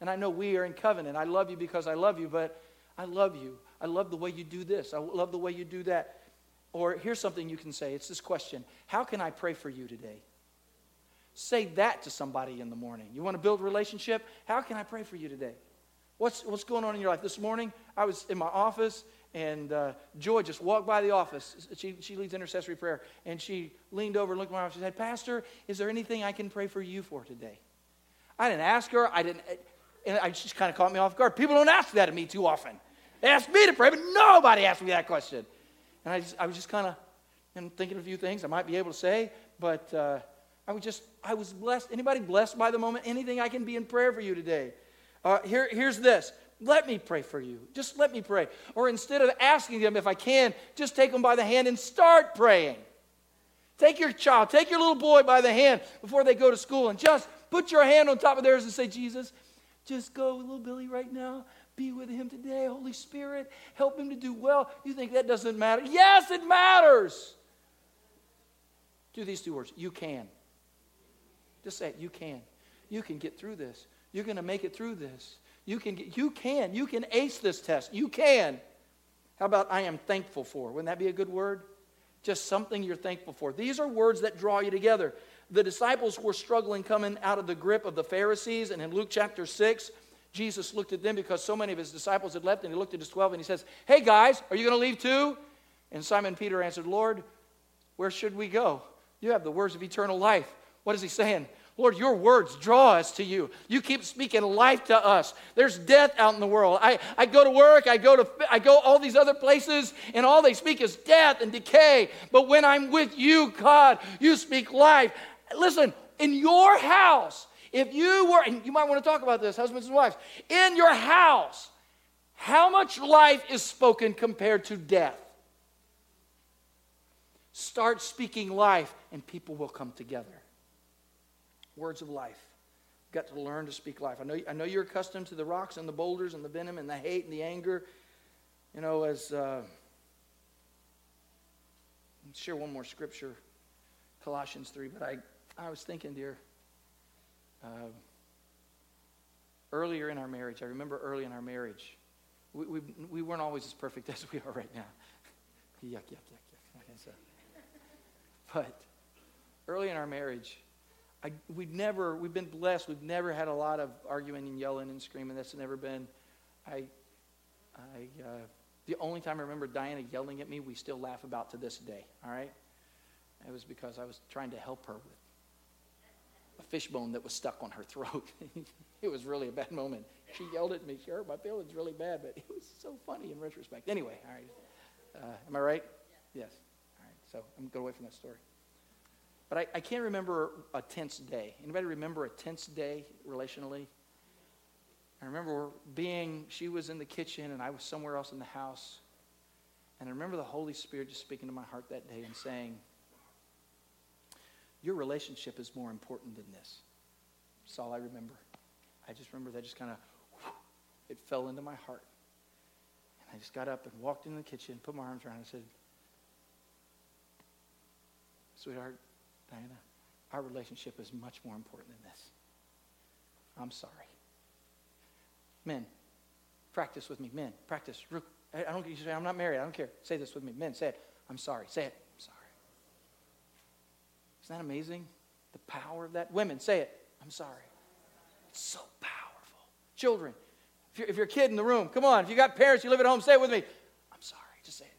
And I know we are in covenant. I love you because I love you, but I love you. I love the way you do this. I love the way you do that. Or here's something you can say it's this question How can I pray for you today? Say that to somebody in the morning. You want to build relationship? How can I pray for you today? What's, what's going on in your life? This morning, I was in my office and uh, Joy just walked by the office. She, she leads intercessory prayer. And she leaned over and looked at my office. She said, Pastor, is there anything I can pray for you for today? I didn't ask her. I didn't, and I just kind of caught me off guard. People don't ask that of me too often. They ask me to pray, but nobody asked me that question. And I, just, I was just kind of thinking of a few things I might be able to say, but uh, I was just, I was blessed. Anybody blessed by the moment? Anything I can be in prayer for you today? Uh, here, here's this let me pray for you. Just let me pray. Or instead of asking them if I can, just take them by the hand and start praying. Take your child, take your little boy by the hand before they go to school and just put your hand on top of theirs and say, Jesus, just go with little Billy right now. Be with him today. Holy Spirit, help him to do well. You think that doesn't matter? Yes, it matters. Do these two words. You can. Just say it. You can. You can get through this. You're going to make it through this. You can, get, you can, you can ace this test. You can. How about I am thankful for? Wouldn't that be a good word? Just something you're thankful for. These are words that draw you together. The disciples were struggling coming out of the grip of the Pharisees, and in Luke chapter 6, Jesus looked at them because so many of his disciples had left, and he looked at his 12 and he says, Hey guys, are you going to leave too? And Simon Peter answered, Lord, where should we go? You have the words of eternal life. What is he saying? Lord, your words draw us to you. You keep speaking life to us. There's death out in the world. I, I go to work, I go to I go all these other places, and all they speak is death and decay. But when I'm with you, God, you speak life. Listen, in your house, if you were, and you might want to talk about this, husbands and wives, in your house, how much life is spoken compared to death? Start speaking life, and people will come together words of life. You've got to learn to speak life. I know, I know you're accustomed to the rocks and the boulders and the venom and the hate and the anger. You know, as uh, share one more scripture, Colossians 3. But I, I was thinking, dear, uh, earlier in our marriage, I remember early in our marriage, we, we, we weren't always as perfect as we are right now. yuck, yuck, yuck, yuck. But early in our marriage, I, we've never, we've been blessed. We've never had a lot of arguing and yelling and screaming. That's never been. I, I, uh, the only time I remember Diana yelling at me, we still laugh about to this day. All right, it was because I was trying to help her with a fishbone that was stuck on her throat. it was really a bad moment. She yelled at me. She hurt my feelings really bad, but it was so funny in retrospect. Anyway, all right. Uh, am I right? Yes. All right. So I'm going away from that story. But I, I can't remember a tense day. Anybody remember a tense day relationally? I remember being, she was in the kitchen and I was somewhere else in the house. And I remember the Holy Spirit just speaking to my heart that day and saying, Your relationship is more important than this. That's all I remember. I just remember that just kind of, it fell into my heart. And I just got up and walked into the kitchen, put my arms around and said, Sweetheart, Diana, our relationship is much more important than this. I'm sorry. Men, practice with me. Men, practice. I don't you say I'm not married. I don't care. Say this with me. Men, say it. I'm sorry. Say it. Isn't that amazing? The power of that. Women, say it. I'm sorry. It's so powerful. Children, if you're, if you're a kid in the room, come on. If you got parents, you live at home, say it with me. I'm sorry. Just say it.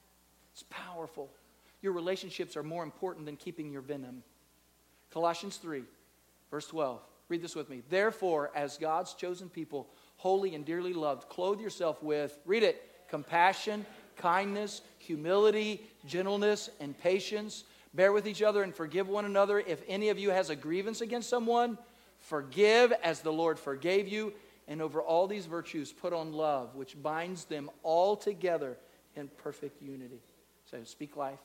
It's powerful. Your relationships are more important than keeping your venom. Colossians 3, verse 12. Read this with me. Therefore, as God's chosen people, holy and dearly loved, clothe yourself with, read it, compassion, kindness, humility, gentleness, and patience. Bear with each other and forgive one another. If any of you has a grievance against someone, forgive as the Lord forgave you. And over all these virtues, put on love, which binds them all together in perfect unity. So speak life.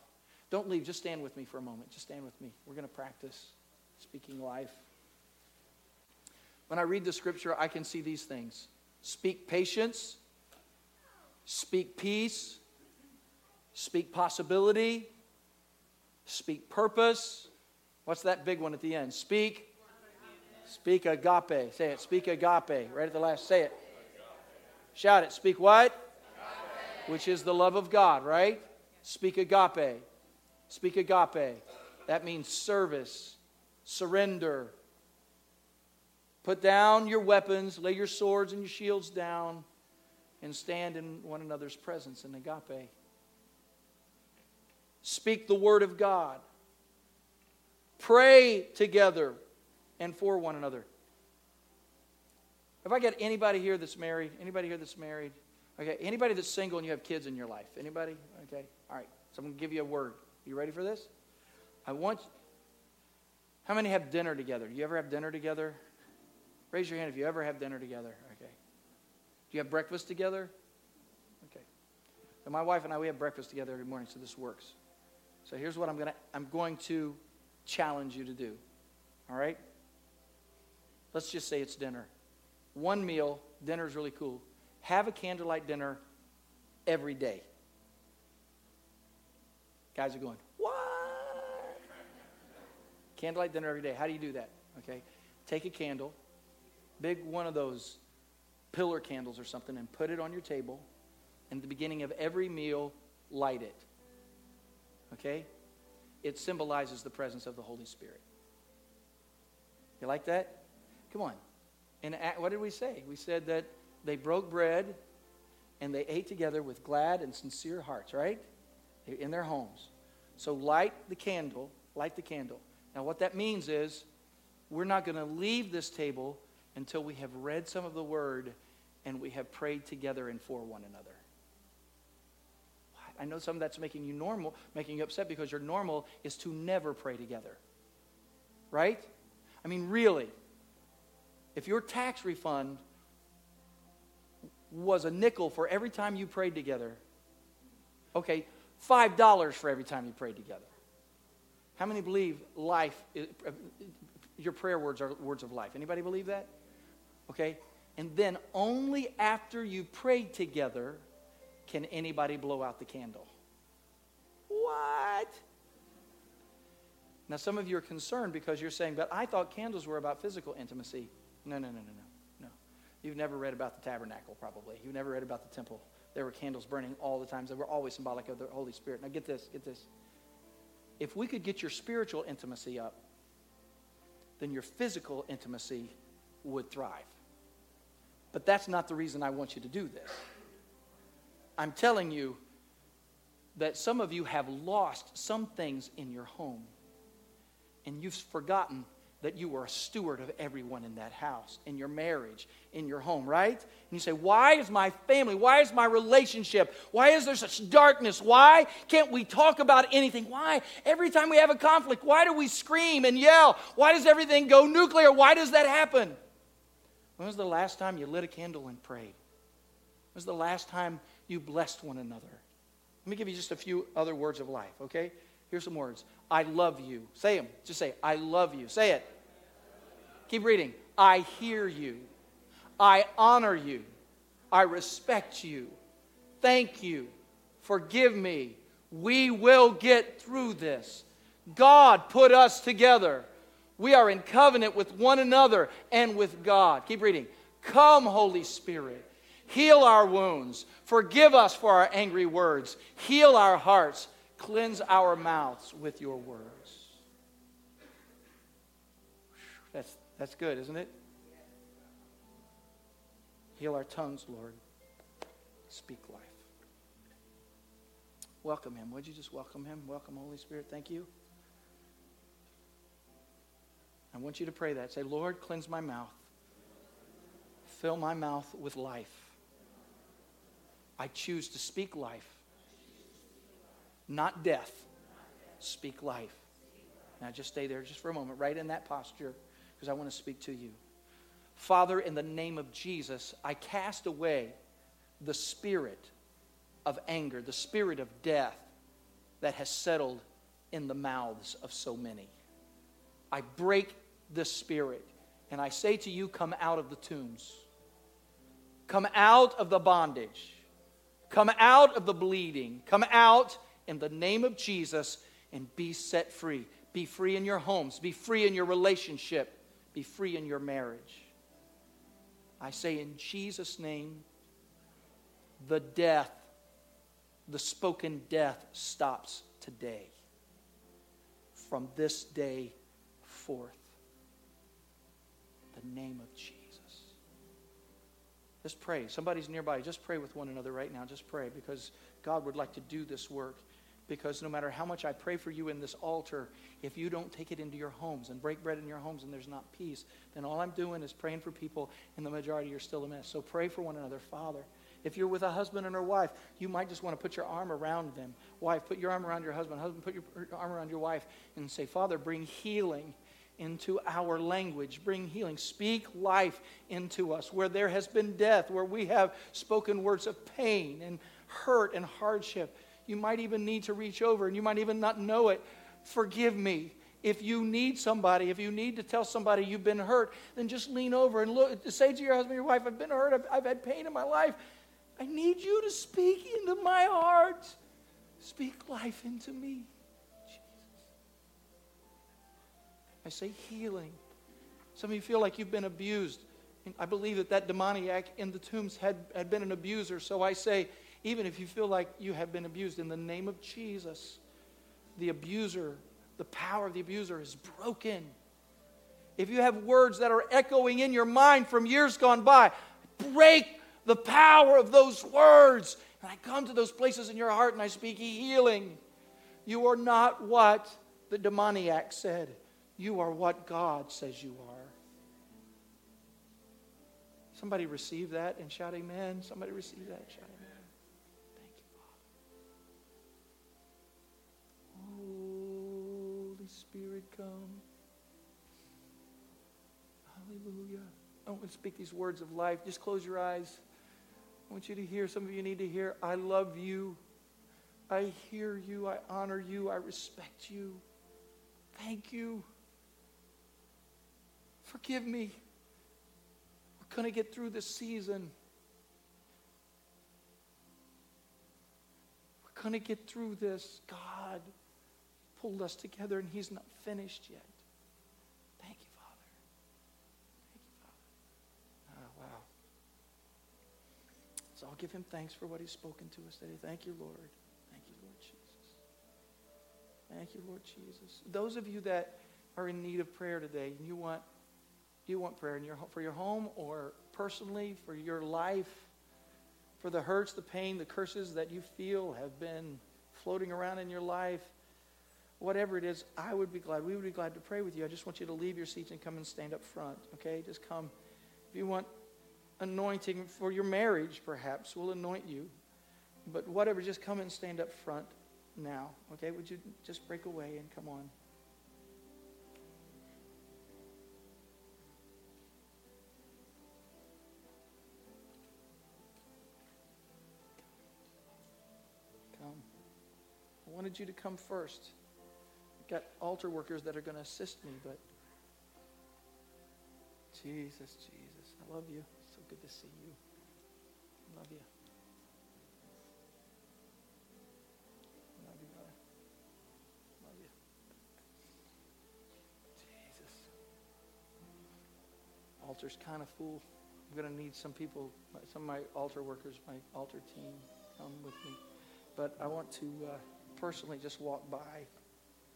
Don't leave. Just stand with me for a moment. Just stand with me. We're going to practice speaking life. When I read the scripture, I can see these things speak patience, speak peace, speak possibility, speak purpose. What's that big one at the end? Speak. Speak agape. Say it. Speak agape. Right at the last. Say it. Shout it. Speak what? Agape. Which is the love of God, right? Speak agape. Speak agape. That means service, surrender. Put down your weapons, lay your swords and your shields down, and stand in one another's presence in agape. Speak the word of God. Pray together and for one another. If I get anybody here that's married, anybody here that's married, okay, anybody that's single and you have kids in your life, anybody? Okay, all right. So I'm to give you a word. You ready for this? I want. How many have dinner together? Do you ever have dinner together? Raise your hand if you ever have dinner together. Okay. Do you have breakfast together? Okay. My wife and I we have breakfast together every morning, so this works. So here's what I'm gonna I'm going to challenge you to do. All right? Let's just say it's dinner. One meal, dinner is really cool. Have a candlelight dinner every day. Guys are going, what? Candlelight dinner every day. How do you do that? Okay. Take a candle, big one of those pillar candles or something, and put it on your table. And at the beginning of every meal, light it. Okay? It symbolizes the presence of the Holy Spirit. You like that? Come on. And what did we say? We said that they broke bread and they ate together with glad and sincere hearts, right? in their homes. So light the candle, light the candle. Now, what that means is we're not going to leave this table until we have read some of the word and we have prayed together and for one another. I know some of that's making you normal, making you upset because your normal is to never pray together. Right? I mean, really. If your tax refund was a nickel for every time you prayed together, okay, $5 for every time you prayed together. How many believe life, uh, uh, your prayer words are words of life? Anybody believe that? Okay? And then only after you prayed together can anybody blow out the candle. What? Now, some of you are concerned because you're saying, but I thought candles were about physical intimacy. No, no, no, no, no. No. You've never read about the tabernacle, probably. You've never read about the temple there were candles burning all the time. They were always symbolic of the Holy Spirit. Now, get this, get this. If we could get your spiritual intimacy up, then your physical intimacy would thrive. But that's not the reason I want you to do this. I'm telling you that some of you have lost some things in your home, and you've forgotten that you are a steward of everyone in that house, in your marriage, in your home, right? And you say, Why is my family, why is my relationship, why is there such darkness? Why can't we talk about anything? Why, every time we have a conflict, why do we scream and yell? Why does everything go nuclear? Why does that happen? When was the last time you lit a candle and prayed? When was the last time you blessed one another? Let me give you just a few other words of life, okay? Here's some words. I love you. Say them. Just say, I love you. Say it. Keep reading. I hear you. I honor you. I respect you. Thank you. Forgive me. We will get through this. God put us together. We are in covenant with one another and with God. Keep reading. Come, Holy Spirit. Heal our wounds. Forgive us for our angry words. Heal our hearts. Cleanse our mouths with your words. That's that's good, isn't it? Heal our tongues, Lord. Speak life. Welcome him. Would you just welcome him? Welcome, Holy Spirit. Thank you. I want you to pray that. Say, Lord, cleanse my mouth. Fill my mouth with life. I choose to speak life, not death. Speak life. Now just stay there just for a moment, right in that posture because I want to speak to you. Father, in the name of Jesus, I cast away the spirit of anger, the spirit of death that has settled in the mouths of so many. I break this spirit and I say to you, come out of the tombs. Come out of the bondage. Come out of the bleeding. Come out in the name of Jesus and be set free. Be free in your homes. Be free in your relationship be free in your marriage. I say in Jesus' name, the death, the spoken death stops today. From this day forth. The name of Jesus. Just pray. Somebody's nearby. Just pray with one another right now. Just pray because God would like to do this work because no matter how much I pray for you in this altar, if you don't take it into your homes and break bread in your homes and there's not peace, then all I'm doing is praying for people, and the majority are still a mess. So pray for one another. Father, if you're with a husband and a wife, you might just want to put your arm around them. Wife, put your arm around your husband. Husband, put your arm around your wife and say, Father, bring healing into our language. Bring healing. Speak life into us. Where there has been death, where we have spoken words of pain and hurt and hardship, you might even need to reach over and you might even not know it. Forgive me. If you need somebody, if you need to tell somebody you've been hurt, then just lean over and look, say to your husband, your wife, I've been hurt, I've, I've had pain in my life. I need you to speak into my heart. Speak life into me. I say healing. Some of you feel like you've been abused. I believe that that demoniac in the tombs had, had been an abuser. So I say, even if you feel like you have been abused, in the name of Jesus, the abuser, the power of the abuser is broken. If you have words that are echoing in your mind from years gone by, break the power of those words. And I come to those places in your heart and I speak healing. You are not what the demoniac said, you are what God says you are. Somebody receive that and shout amen. Somebody receive that and shout amen. Thank you, Father. Holy Spirit, come. Hallelujah. I want to speak these words of life. Just close your eyes. I want you to hear. Some of you need to hear. I love you. I hear you. I honor you. I respect you. Thank you. Forgive me. We're going to get through this season. We're going to get through this, God pulled us together and He's not finished yet. Thank you, Father. Thank you, Father. Oh, wow. So I'll give Him thanks for what He's spoken to us today. Thank you, Lord. Thank you, Lord Jesus. Thank you, Lord Jesus. Those of you that are in need of prayer today and you want you want prayer in your for your home or personally for your life for the hurts the pain the curses that you feel have been floating around in your life whatever it is, I would be glad. We would be glad to pray with you. I just want you to leave your seats and come and stand up front, okay? Just come. If you want anointing for your marriage, perhaps, we'll anoint you. But whatever, just come and stand up front now, okay? Would you just break away and come on? Wanted you to come first. Got altar workers that are going to assist me, but Jesus, Jesus, I love you. So good to see you. I love you. Love you. Love you. Jesus. Altar's kind of full. I'm going to need some people, some of my altar workers, my altar team, come with me. But I want to uh, personally just walk by.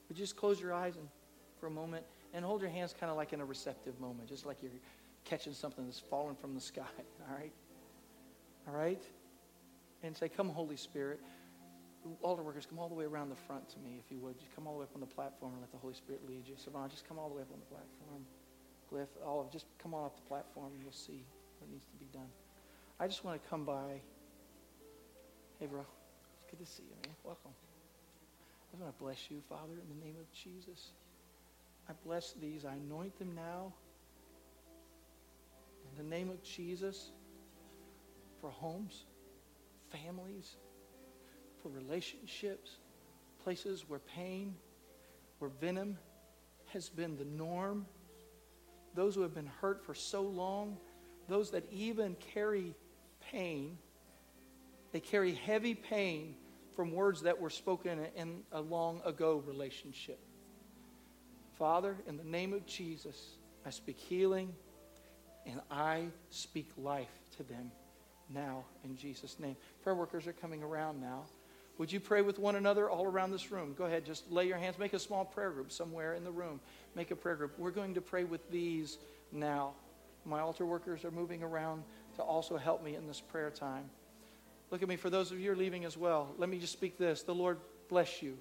You just close your eyes and for a moment and hold your hands kind of like in a receptive moment, just like you're catching something that's fallen from the sky. All right? All right? And say, Come, Holy Spirit. Altar workers, come all the way around the front to me, if you would. Just come all the way up on the platform and let the Holy Spirit lead you. Savannah, just come all the way up on the platform. Cliff, all of just come on up the platform and you'll see what needs to be done. I just want to come by. Hey, bro. It's good to see you, man. Welcome. I want to bless you, Father, in the name of Jesus. I bless these. I anoint them now. In the name of Jesus, for homes, families, for relationships, places where pain, where venom has been the norm, those who have been hurt for so long, those that even carry pain, they carry heavy pain from words that were spoken in a long ago relationship. Father, in the name of Jesus, I speak healing and I speak life to them now in Jesus' name. Prayer workers are coming around now. Would you pray with one another all around this room? Go ahead, just lay your hands. Make a small prayer group somewhere in the room. Make a prayer group. We're going to pray with these now. My altar workers are moving around to also help me in this prayer time. Look at me. For those of you who are leaving as well, let me just speak this. The Lord bless you.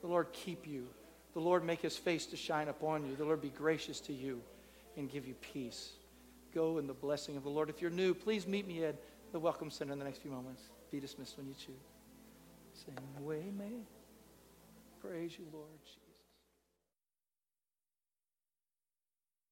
The Lord keep you. The Lord make his face to shine upon you. The Lord be gracious to you and give you peace. Go in the blessing of the Lord. If you're new, please meet me at the Welcome Center in the next few moments. Be dismissed when you choose. Sing away, may. Praise you, Lord.